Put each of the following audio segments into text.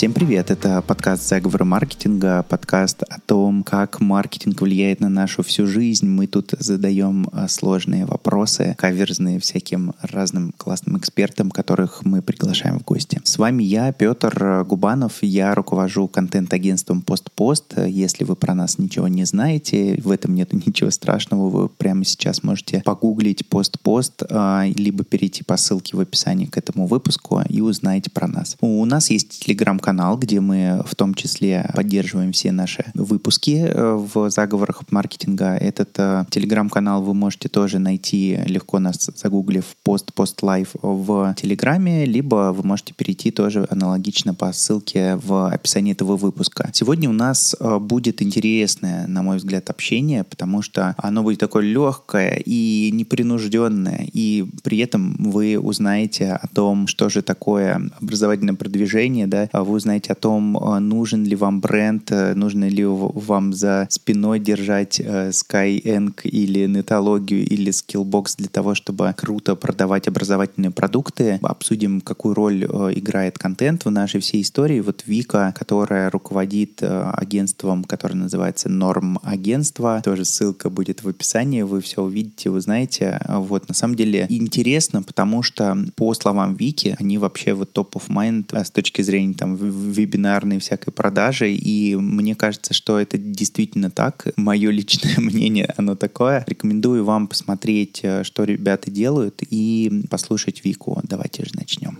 Всем привет! Это подкаст «Заговоры маркетинга», подкаст о том, как маркетинг влияет на нашу всю жизнь. Мы тут задаем а, сложные вопросы, каверзные всяким разным классным экспертам, которых мы приглашаем в гости. С вами я, Петр Губанов. Я руковожу контент-агентством «Постпост». Если вы про нас ничего не знаете, в этом нет ничего страшного. Вы прямо сейчас можете погуглить «Постпост», а, либо перейти по ссылке в описании к этому выпуску и узнаете про нас. У нас есть телеграм-канал канал, где мы в том числе поддерживаем все наши выпуски э, в заговорах маркетинга. Этот э, телеграм-канал вы можете тоже найти легко нас загуглив пост Post Live в телеграме, либо вы можете перейти тоже аналогично по ссылке в описании этого выпуска. Сегодня у нас э, будет интересное, на мой взгляд, общение, потому что оно будет такое легкое и непринужденное, и при этом вы узнаете о том, что же такое образовательное продвижение, да, вы узнаете о том, э, нужен ли вам бренд, э, нужно ли вам за спиной держать э, Skyeng или нетологию или Skillbox для того, чтобы круто продавать образовательные продукты. Обсудим, какую роль играет контент в нашей всей истории. Вот Вика, которая руководит агентством, которое называется Норм Агентство, тоже ссылка будет в описании, вы все увидите, узнаете. Вот, на самом деле интересно, потому что по словам Вики, они вообще вот топ of mind с точки зрения там вебинарной всякой продажи, и мне кажется, что это действительно так. Мое личное мнение, оно такое. Рекомендую вам посмотреть, э, что ребята делают, и послушать Вику. Давайте же начнем.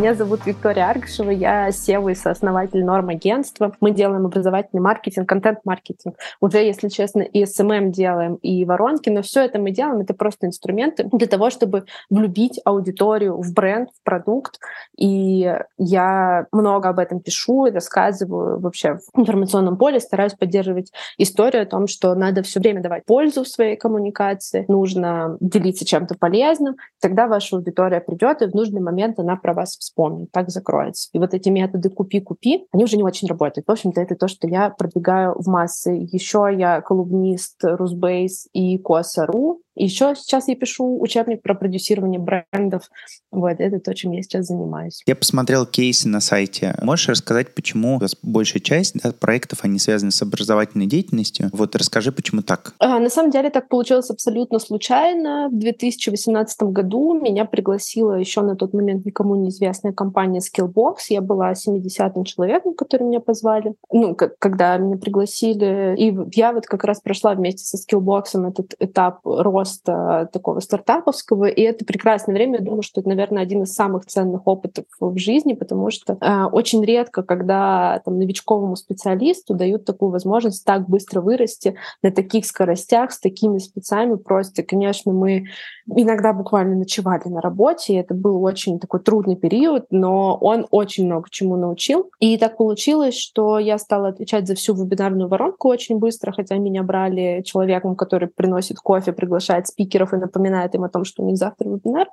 Меня зовут Виктория Аргашева, я SEO и сооснователь норм агентства. Мы делаем образовательный маркетинг, контент-маркетинг. Уже, если честно, и SMM делаем, и воронки, но все это мы делаем, это просто инструменты для того, чтобы влюбить аудиторию в бренд, в продукт. И я много об этом пишу и рассказываю вообще в информационном поле, стараюсь поддерживать историю о том, что надо все время давать пользу в своей коммуникации, нужно делиться чем-то полезным, тогда ваша аудитория придет, и в нужный момент она про вас так закроется. И вот эти методы «купи-купи», они уже не очень работают. В общем-то, это то, что я продвигаю в массы. Еще я колумнист Русбейс и Коса.ру, еще сейчас я пишу учебник про продюсирование брендов. Вот, это то, чем я сейчас занимаюсь. Я посмотрел кейсы на сайте. Можешь рассказать, почему у вас большая часть да, проектов, они связаны с образовательной деятельностью? Вот расскажи, почему так? А, на самом деле так получилось абсолютно случайно. В 2018 году меня пригласила еще на тот момент никому неизвестная компания Skillbox. Я была 70-м человеком, который меня позвали. Ну, когда меня пригласили. И я вот как раз прошла вместе со Skillbox этот этап роста роста такого стартаповского, и это прекрасное время. Я думаю, что это, наверное, один из самых ценных опытов в жизни, потому что э, очень редко, когда там, новичковому специалисту дают такую возможность так быстро вырасти на таких скоростях, с такими спецами. Просто, конечно, мы иногда буквально ночевали на работе, и это был очень такой трудный период, но он очень много чему научил. И так получилось, что я стала отвечать за всю вебинарную воронку очень быстро, хотя меня брали человеком, который приносит кофе, приглашает приглашает спикеров и напоминает им о том, что у них завтра вебинар.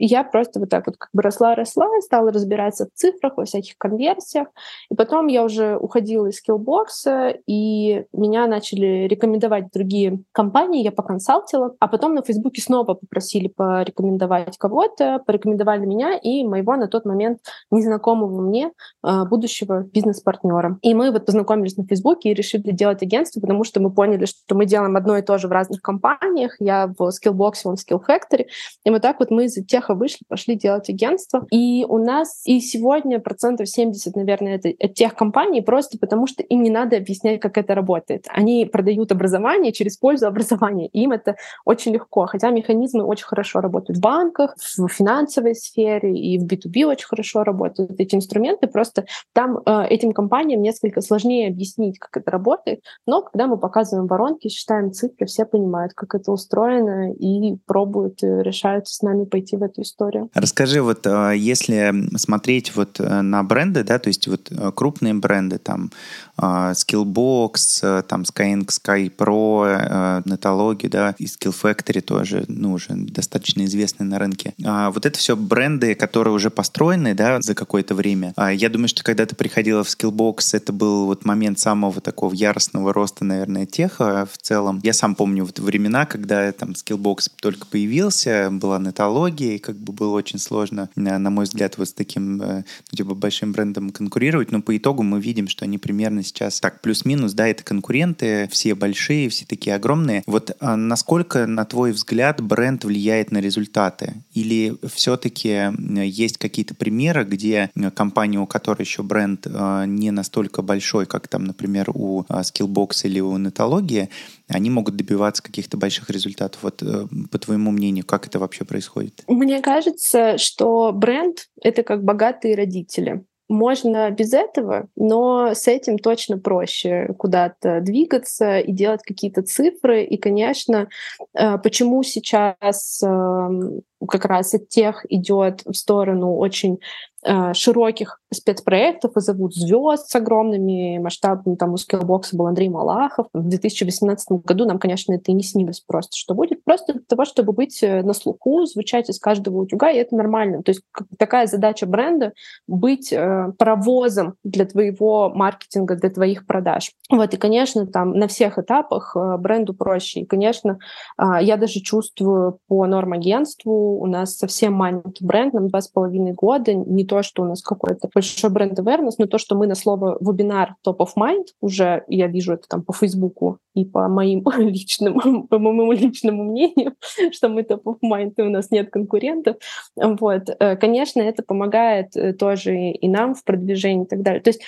И я просто вот так вот как бы росла-росла, стала разбираться в цифрах, во всяких конверсиях. И потом я уже уходила из скиллбокса, и меня начали рекомендовать другие компании, я поконсалтила. А потом на Фейсбуке снова попросили порекомендовать кого-то, порекомендовали меня и моего на тот момент незнакомого мне а, будущего бизнес-партнера. И мы вот познакомились на Фейсбуке и решили делать агентство, потому что мы поняли, что мы делаем одно и то же в разных компаниях. Я в Skillbox, он в Skill Factory. И вот так вот мы из тех успеха вышли, пошли делать агентство. И у нас и сегодня процентов 70, наверное, это от тех компаний, просто потому что им не надо объяснять, как это работает. Они продают образование через пользу образования. Им это очень легко. Хотя механизмы очень хорошо работают в банках, в финансовой сфере и в B2B очень хорошо работают эти инструменты. Просто там э, этим компаниям несколько сложнее объяснить, как это работает. Но когда мы показываем воронки, считаем цифры, все понимают, как это устроено и пробуют, и решают с нами пойти в эту историю. Расскажи, вот а, если смотреть вот э, на бренды, да, то есть вот э, крупные бренды, там а, Skillbox, э, там Skyeng, Sky Pro, Netology, да, и Skill Factory тоже, ну, уже достаточно известные на рынке. А вот это все бренды, которые уже построены, да, за какое-то время. Я думаю, что когда ты приходила в Skillbox, это был вот момент самого такого яростного роста, наверное, теха в целом. Я сам помню вот времена, когда там Skillbox только появился, была нетология, и как бы было очень сложно, на мой взгляд, вот с таким ну, типа большим брендом конкурировать, но по итогу мы видим, что они примерно сейчас так плюс-минус, да, это конкуренты, все большие, все такие огромные. Вот а насколько, на твой взгляд, бренд влияет на результаты? Или все-таки есть какие-то примеры, где компания, у которой еще бренд не настолько большой, как там, например, у Skillbox или у Нетологии, они могут добиваться каких-то больших результатов. Вот э, по твоему мнению, как это вообще происходит? Мне кажется, что бренд — это как богатые родители. Можно без этого, но с этим точно проще куда-то двигаться и делать какие-то цифры. И, конечно, э, почему сейчас эм, как раз от тех идет в сторону очень э, широких спецпроектов и зовут звезд с огромными масштабами. Там у Skillbox был Андрей Малахов. В 2018 году нам, конечно, это и не снилось просто, что будет. Просто для того, чтобы быть э, на слуху, звучать из каждого утюга, и это нормально. То есть такая задача бренда — быть э, паровозом для твоего маркетинга, для твоих продаж. Вот, и, конечно, там на всех этапах э, бренду проще. И, конечно, э, я даже чувствую по нормагентству, у нас совсем маленький бренд, нам два с половиной года, не то, что у нас какой-то большой бренд awareness, но то, что мы на слово вебинар top of mind уже, я вижу это там по Фейсбуку и по моим личным, по моему личному мнению, что мы top of mind, и у нас нет конкурентов. Вот. Э, конечно, это помогает э, тоже и нам в продвижении и так далее. То есть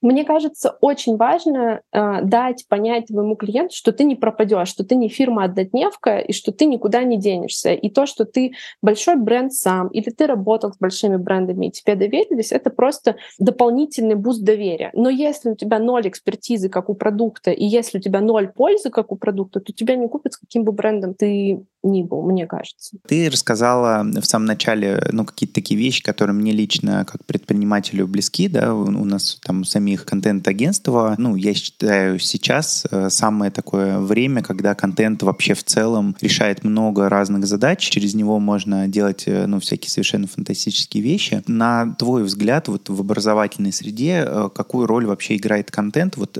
мне кажется, очень важно э, дать понять твоему клиенту, что ты не пропадешь, что ты не фирма однодневка и что ты никуда не денешься. И то, что ты большой бренд сам, или ты работал с большими брендами и тебе доверились, это просто дополнительный буст доверия. Но если у тебя ноль экспертизы, как у продукта, и если у тебя ноль пользы, как у продукта, то тебя не купят, с каким бы брендом ты ни был, мне кажется. Ты рассказала в самом начале ну, какие-то такие вещи, которые мне лично как предпринимателю близки, да, у нас там самих контент-агентства, ну, я считаю, сейчас э, самое такое время, когда контент вообще в целом решает много разных задач, через него можно делать, э, ну, всякие совершенно фантастические вещи. На твой взгляд, вот в образовательной среде, э, какую роль вообще играет контент? Вот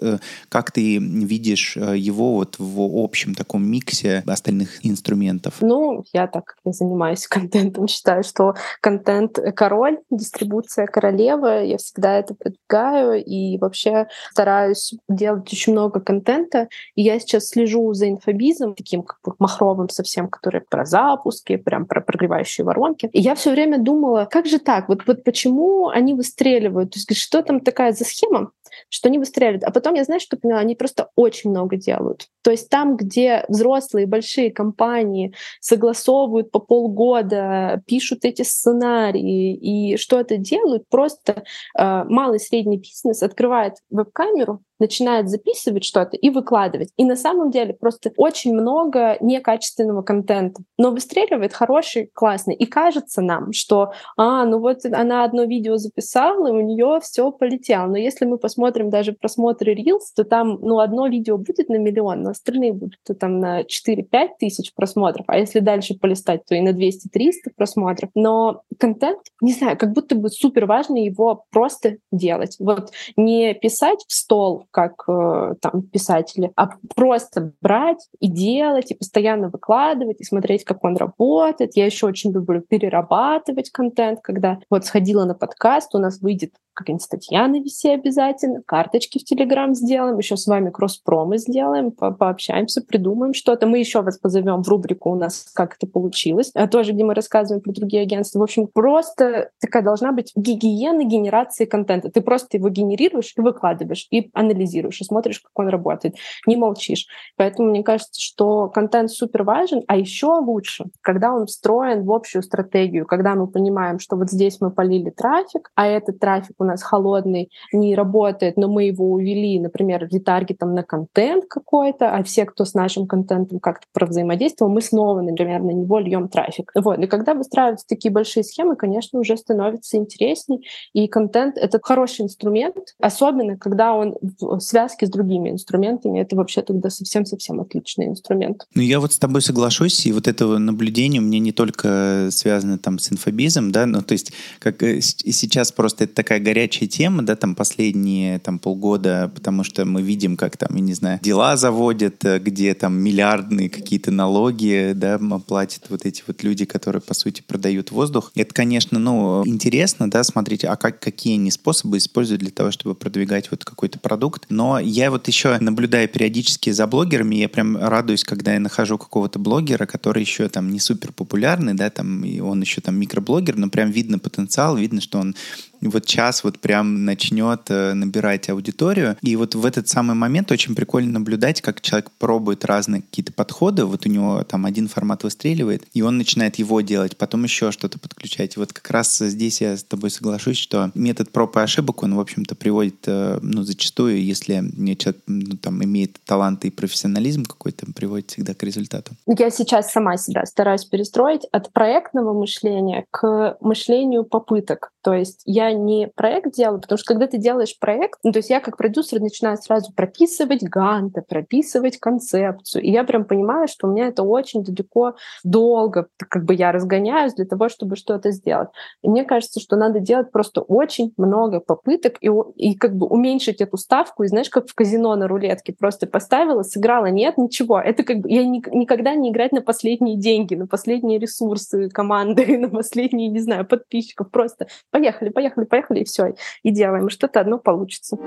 как ты видишь его вот в общем таком миксе остальных инструментов? Ну, я так я занимаюсь контентом, считаю, что контент король, дистрибуция королева. Я всегда это продвигаю и вообще стараюсь делать очень много контента. И я сейчас слежу за инфобизом, таким как бы махровым совсем, который про запуски, прям про прогревающие воронки. И я все время думала, как же так? Вот, вот почему они выстреливают? То есть что там такая за схема? что они выстреливают. А потом я, знаю, что поняла, они просто очень много делают. То есть там, где взрослые большие компании согласовывают по полгода, пишут эти сценарии и что-то делают, просто э, малый средний бизнес открывает веб-камеру, начинает записывать что-то и выкладывать. И на самом деле просто очень много некачественного контента, но выстреливает хороший, классный. И кажется нам, что, а, ну вот она одно видео записала, и у нее все полетело. Но если мы посмотрим даже просмотры Reels, то там, ну, одно видео будет на миллион, но остальные будут то там на 4-5 тысяч просмотров. А если дальше полистать, то и на 200-300 просмотров. Но контент, не знаю, как будто бы супер важно его просто делать. Вот не писать в стол как э, там писатели, а просто брать и делать, и постоянно выкладывать, и смотреть, как он работает. Я еще очень люблю перерабатывать контент, когда вот сходила на подкаст, у нас выйдет какая-нибудь статья на обязательно, карточки в Телеграм сделаем, еще с вами кросс-промы сделаем, по пообщаемся, придумаем что-то. Мы еще вас позовем в рубрику у нас «Как это получилось», а тоже, где мы рассказываем про другие агентства. В общем, просто такая должна быть гигиена генерации контента. Ты просто его генерируешь и выкладываешь, и анализируешь, и смотришь, как он работает. Не молчишь. Поэтому мне кажется, что контент супер важен, а еще лучше, когда он встроен в общую стратегию, когда мы понимаем, что вот здесь мы полили трафик, а этот трафик у нас холодный, не работает, но мы его увели, например, ретаргетом на контент какой-то, а все, кто с нашим контентом как-то взаимодействовал, мы снова, например, на него льем трафик. Вот. И когда выстраиваются такие большие схемы, конечно, уже становится интересней. И контент — это хороший инструмент, особенно когда он в связке с другими инструментами. Это вообще тогда совсем-совсем отличный инструмент. Ну, я вот с тобой соглашусь, и вот это наблюдение у меня не только связано там с инфобизом, да, ну, то есть как э, сейчас просто это такая горячая горячая тема, да, там последние там полгода, потому что мы видим, как там, я не знаю, дела заводят, э, где там миллиардные какие-то налоги, да, платят вот эти вот люди, которые, по сути, продают воздух. Это, конечно, ну, интересно, да, смотреть, а как, какие они способы используют для того, чтобы продвигать вот какой-то продукт. Но я вот еще наблюдаю периодически за блогерами, я прям радуюсь, когда я нахожу какого-то блогера, который еще там не супер популярный, да, там, и он еще там микроблогер, но прям видно потенциал, видно, что он вот час вот прям начнет э, набирать аудиторию. И вот в этот самый момент очень прикольно наблюдать, как человек пробует разные какие-то подходы. Вот у него там один формат выстреливает, и он начинает его делать, потом еще что-то подключать. И вот как раз здесь я с тобой соглашусь, что метод проб и ошибок, он, в общем-то, приводит, э, ну, зачастую, если человек ну, там имеет талант и профессионализм какой-то, приводит всегда к результату. Я сейчас сама себя стараюсь перестроить от проектного мышления к мышлению попыток. То есть я не проект делаю, потому что когда ты делаешь проект, ну, то есть я как продюсер начинаю сразу прописывать ганты, прописывать концепцию, и я прям понимаю, что у меня это очень далеко, долго, как бы я разгоняюсь для того, чтобы что-то сделать. И мне кажется, что надо делать просто очень много попыток и, и как бы уменьшить эту ставку, и знаешь, как в казино на рулетке, просто поставила, сыграла, нет, ничего. Это как бы я ни, никогда не играть на последние деньги, на последние ресурсы команды, на последние, не знаю, подписчиков, просто поехали, поехали, поехали, и все, и делаем, что-то одно получится.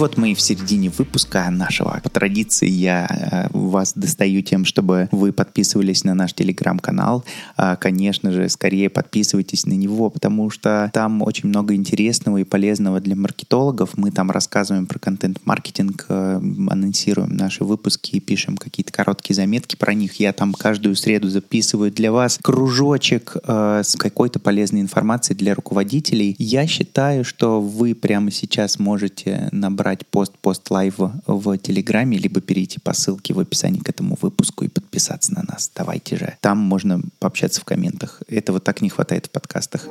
Вот мы в середине выпуска нашего. По традиции я э, вас достаю тем, чтобы вы подписывались на наш телеграм-канал. А, конечно же, скорее подписывайтесь на него, потому что там очень много интересного и полезного для маркетологов. Мы там рассказываем про контент-маркетинг, э, анонсируем наши выпуски, пишем какие-то короткие заметки про них. Я там каждую среду записываю для вас кружочек э, с какой-то полезной информацией для руководителей. Я считаю, что вы прямо сейчас можете набрать брать Post Post Live в Телеграме, либо перейти по ссылке в описании к этому выпуску и подписаться на нас. Давайте же. Там можно пообщаться в комментах. Этого так не хватает в подкастах.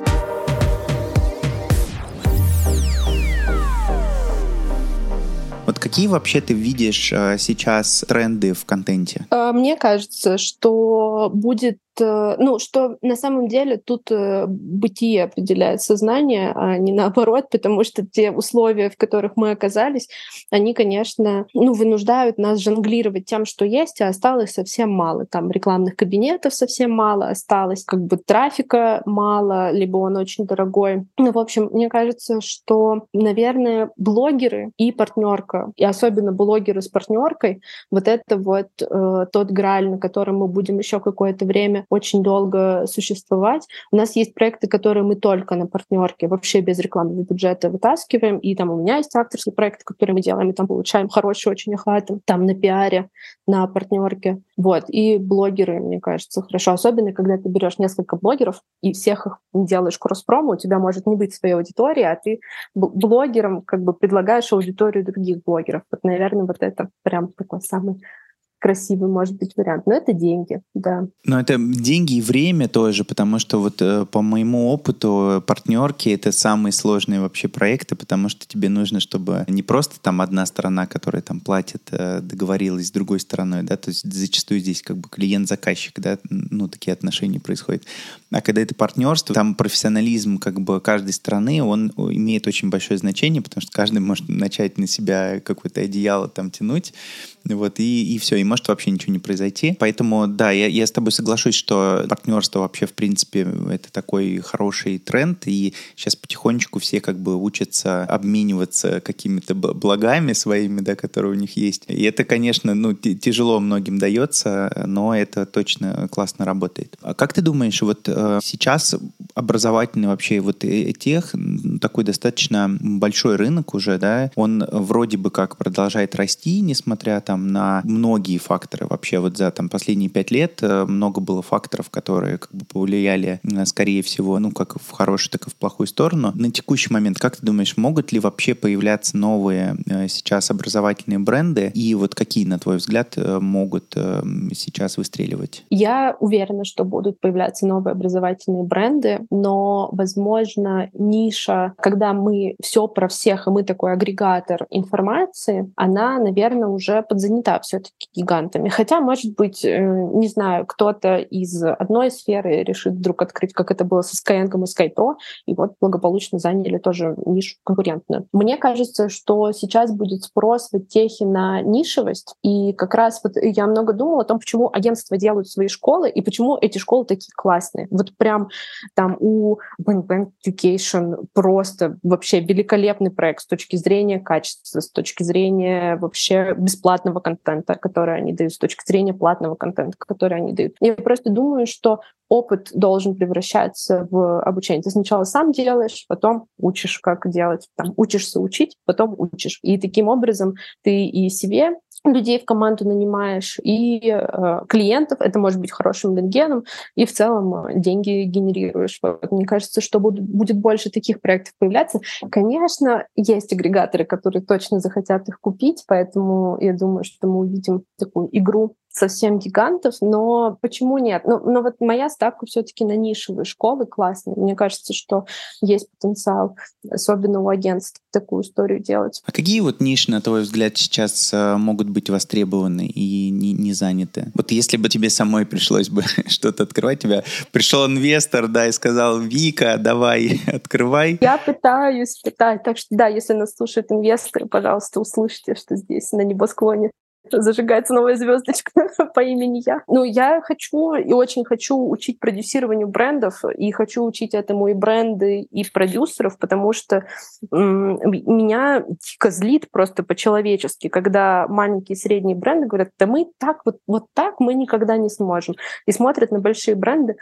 Вот какие вообще ты видишь э, сейчас тренды в контенте? Э, мне кажется, что будет ну, что на самом деле тут э, бытие определяет сознание, а не наоборот, потому что те условия, в которых мы оказались, они, конечно, ну, вынуждают нас жонглировать тем, что есть, а осталось совсем мало. Там рекламных кабинетов совсем мало осталось, как бы трафика мало, либо он очень дорогой. Ну, в общем, мне кажется, что, наверное, блогеры и партнерка, и особенно блогеры с партнеркой, вот это вот э, тот граль, на котором мы будем еще какое-то время очень долго существовать. У нас есть проекты, которые мы только на партнерке, вообще без рекламного бюджета вытаскиваем. И там у меня есть авторский проект, который мы делаем, и там получаем хороший очень охваты, там на пиаре, на партнерке. Вот. И блогеры, мне кажется, хорошо. Особенно, когда ты берешь несколько блогеров и всех их делаешь кросс-промо, у тебя может не быть своей аудитории, а ты блогерам как бы предлагаешь аудиторию других блогеров. Вот, наверное, вот это прям такой самый красивый может быть вариант. Но это деньги, да. Но это деньги и время тоже, потому что вот э, по моему опыту партнерки это самые сложные вообще проекты, потому что тебе нужно, чтобы не просто там одна сторона, которая там платит, э, договорилась с другой стороной, да, то есть зачастую здесь как бы клиент-заказчик, да, ну такие отношения происходят. А когда это партнерство, там профессионализм как бы каждой стороны, он имеет очень большое значение, потому что каждый может начать на себя какое-то одеяло там тянуть, вот, и, и все, и может вообще ничего не произойти. Поэтому, да, я, я с тобой соглашусь, что партнерство вообще, в принципе, это такой хороший тренд, и сейчас потихонечку все как бы учатся обмениваться какими-то благами своими, да, которые у них есть. И это, конечно, ну, тяжело многим дается, но это точно классно работает. А как ты думаешь, вот э, сейчас образовательный вообще вот тех такой достаточно большой рынок уже, да, он вроде бы как продолжает расти, несмотря там на многие факторы. Вообще вот за там последние пять лет э, много было факторов, которые как бы повлияли, э, скорее всего, ну, как в хорошую, так и в плохую сторону. На текущий момент, как ты думаешь, могут ли вообще появляться новые э, сейчас образовательные бренды? И вот какие, на твой взгляд, могут сейчас выстреливать? Я уверена, что будут появляться новые образовательные бренды. но, возможно, ниша, когда мы все про всех, и мы такой агрегатор информации, она, наверное, уже подзанята все-таки гигантами. Хотя, может быть, э, не знаю, кто-то из одной сферы решит вдруг открыть, как это было со Skyeng и SkyPro, и вот благополучно заняли тоже нишу конкурентную. Мне кажется, что сейчас будет спрос в техе на нишевость, и как раз вот я много думала о том, почему агентства делают свои школы, и почему эти школы такие классные. Вот прям там у Bang Education просто вообще великолепный проект с точки зрения качества, с точки зрения вообще бесплатного контента, который они дают, с точки зрения платного контента, который они дают. Я просто думаю, что опыт должен превращаться в обучение. Ты сначала сам делаешь, потом учишь, как делать. Там, учишься учить, потом учишь. И таким образом ты и себе людей в команду нанимаешь, и э, клиентов, это может быть хорошим рентгеном, и в целом э, деньги генерируешь. Вот, мне кажется, что будет, будет больше таких проектов появляться. Конечно, есть агрегаторы, которые точно захотят их купить, поэтому я думаю, что мы увидим такую игру совсем гигантов, но почему нет? Ну, но вот моя ставка все-таки на нишевые школы классные. Мне кажется, что есть потенциал, особенно у агентств, такую историю делать. А какие вот ниши, на твой взгляд, сейчас э, могут быть востребованы и не, не заняты? Вот если бы тебе самой пришлось бы что-то открывать, тебя пришел инвестор, да, и сказал, Вика, давай, открывай. Я пытаюсь, пытаюсь. Так что да, если нас слушают инвесторы, пожалуйста, услышьте, что здесь на небосклоне зажигается новая звездочка по имени я. Ну, я хочу и очень хочу учить продюсированию брендов, и хочу учить этому и бренды, и продюсеров, потому что меня дико злит просто по-человечески, когда маленькие и средние бренды говорят, да мы так вот, вот так мы никогда не сможем. И смотрят на большие бренды,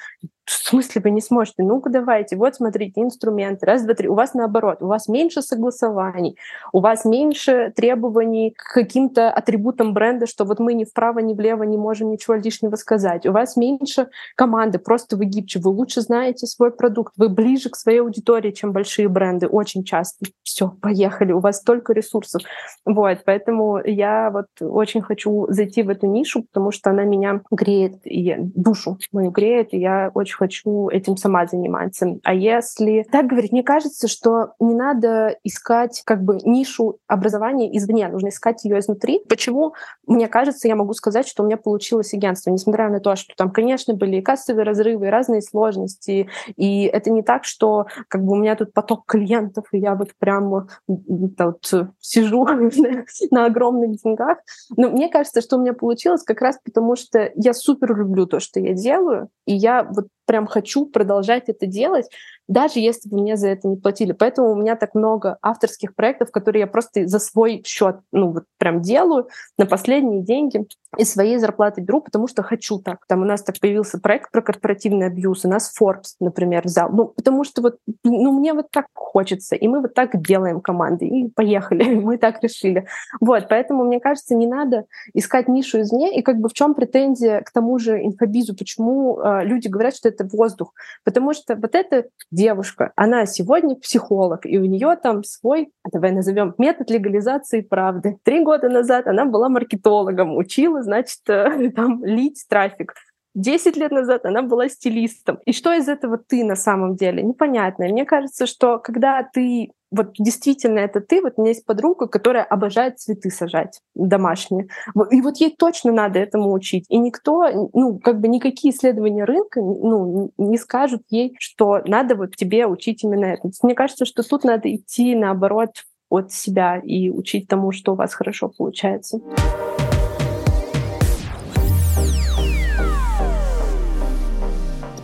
в смысле вы не сможете? Ну-ка давайте, вот смотрите, инструменты, раз, два, три. У вас наоборот, у вас меньше согласований, у вас меньше требований к каким-то атрибутам бренда, что вот мы ни вправо, ни влево не можем ничего лишнего сказать. У вас меньше команды, просто вы гибче, вы лучше знаете свой продукт, вы ближе к своей аудитории, чем большие бренды, очень часто. Все, поехали, у вас столько ресурсов. Вот, поэтому я вот очень хочу зайти в эту нишу, потому что она меня греет, и душу мою греет, и я очень хочу этим сама заниматься. А если так говорить, мне кажется, что не надо искать как бы нишу образования извне, нужно искать ее изнутри. Почему? Мне кажется, я могу сказать, что у меня получилось агентство, несмотря на то, что там, конечно, были и кассовые разрывы, и разные сложности, и это не так, что как бы у меня тут поток клиентов, и я вот прям вот сижу на огромных деньгах. Но мне кажется, что у меня получилось как раз потому, что я супер люблю то, что я делаю, и я вот прям хочу продолжать это делать, даже если бы мне за это не платили. Поэтому у меня так много авторских проектов, которые я просто за свой счет, ну вот прям делаю на последние деньги из своей зарплаты беру, потому что хочу так. Там у нас так появился проект про корпоративный абьюз, у нас Forbes, например, взял. Ну, потому что вот, ну, мне вот так хочется, и мы вот так делаем команды, и поехали, мы так решили. Вот, поэтому, мне кажется, не надо искать нишу извне, и как бы в чем претензия к тому же инфобизу, почему э, люди говорят, что это это воздух. Потому что вот эта девушка, она сегодня психолог, и у нее там свой, давай назовем, метод легализации правды. Три года назад она была маркетологом, учила, значит, э, там лить трафик. Десять лет назад она была стилистом. И что из этого ты на самом деле? Непонятно. Мне кажется, что когда ты вот действительно это ты, вот у меня есть подруга, которая обожает цветы сажать домашние. И вот ей точно надо этому учить. И никто, ну, как бы никакие исследования рынка, ну, не скажут ей, что надо вот тебе учить именно это. Мне кажется, что тут надо идти наоборот от себя и учить тому, что у вас хорошо получается.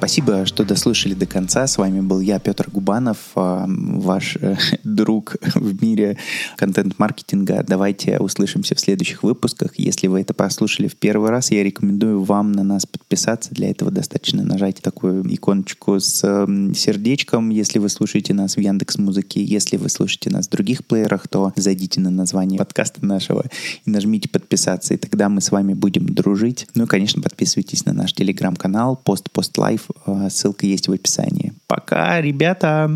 Спасибо, что дослушали до конца. С вами был я, Петр Губанов, а, ваш э, друг в мире контент-маркетинга. Давайте услышимся в следующих выпусках. Если вы это послушали в первый раз, я рекомендую вам на нас подписаться. Для этого достаточно нажать такую иконочку с сердечком, если вы слушаете нас в Яндекс Музыке. Если вы слушаете нас в других плеерах, то зайдите на название подкаста нашего и нажмите подписаться, и тогда мы с вами будем дружить. Ну и, конечно, подписывайтесь на наш телеграм-канал Post Post Live Ссылка есть в описании. Пока, ребята!